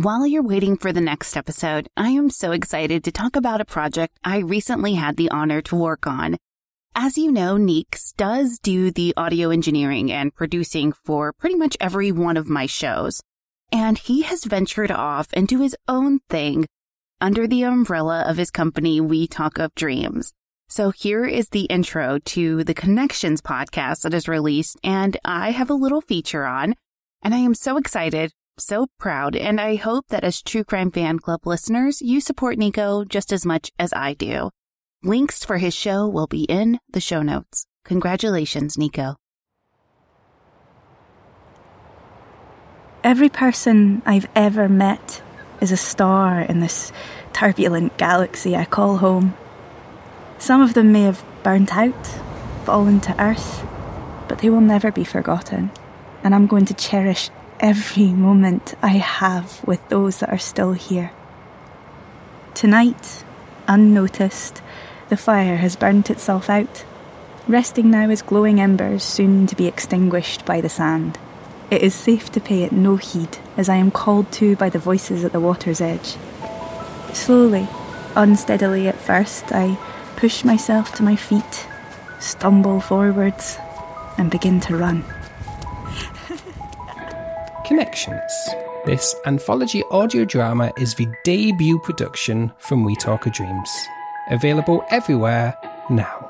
While you're waiting for the next episode, I am so excited to talk about a project I recently had the honor to work on. As you know, Neeks does do the audio engineering and producing for pretty much every one of my shows. And he has ventured off into his own thing under the umbrella of his company, We Talk of Dreams. So here is the intro to the Connections podcast that is released and I have a little feature on. And I am so excited so proud, and I hope that as True Crime Fan Club listeners, you support Nico just as much as I do. Links for his show will be in the show notes. Congratulations, Nico. Every person I've ever met is a star in this turbulent galaxy I call home. Some of them may have burnt out, fallen to earth, but they will never be forgotten, and I'm going to cherish every moment I have with those that are still here. Tonight, unnoticed, the fire has burnt itself out, resting now as glowing embers soon to be extinguished by the sand. It is safe to pay it no heed as I am called to by the voices at the water's edge. Slowly, unsteadily at first, I push myself to my feet, stumble forwards, and begin to run. Connections. This anthology audio drama is the debut production from We Talk of Dreams. Available everywhere now.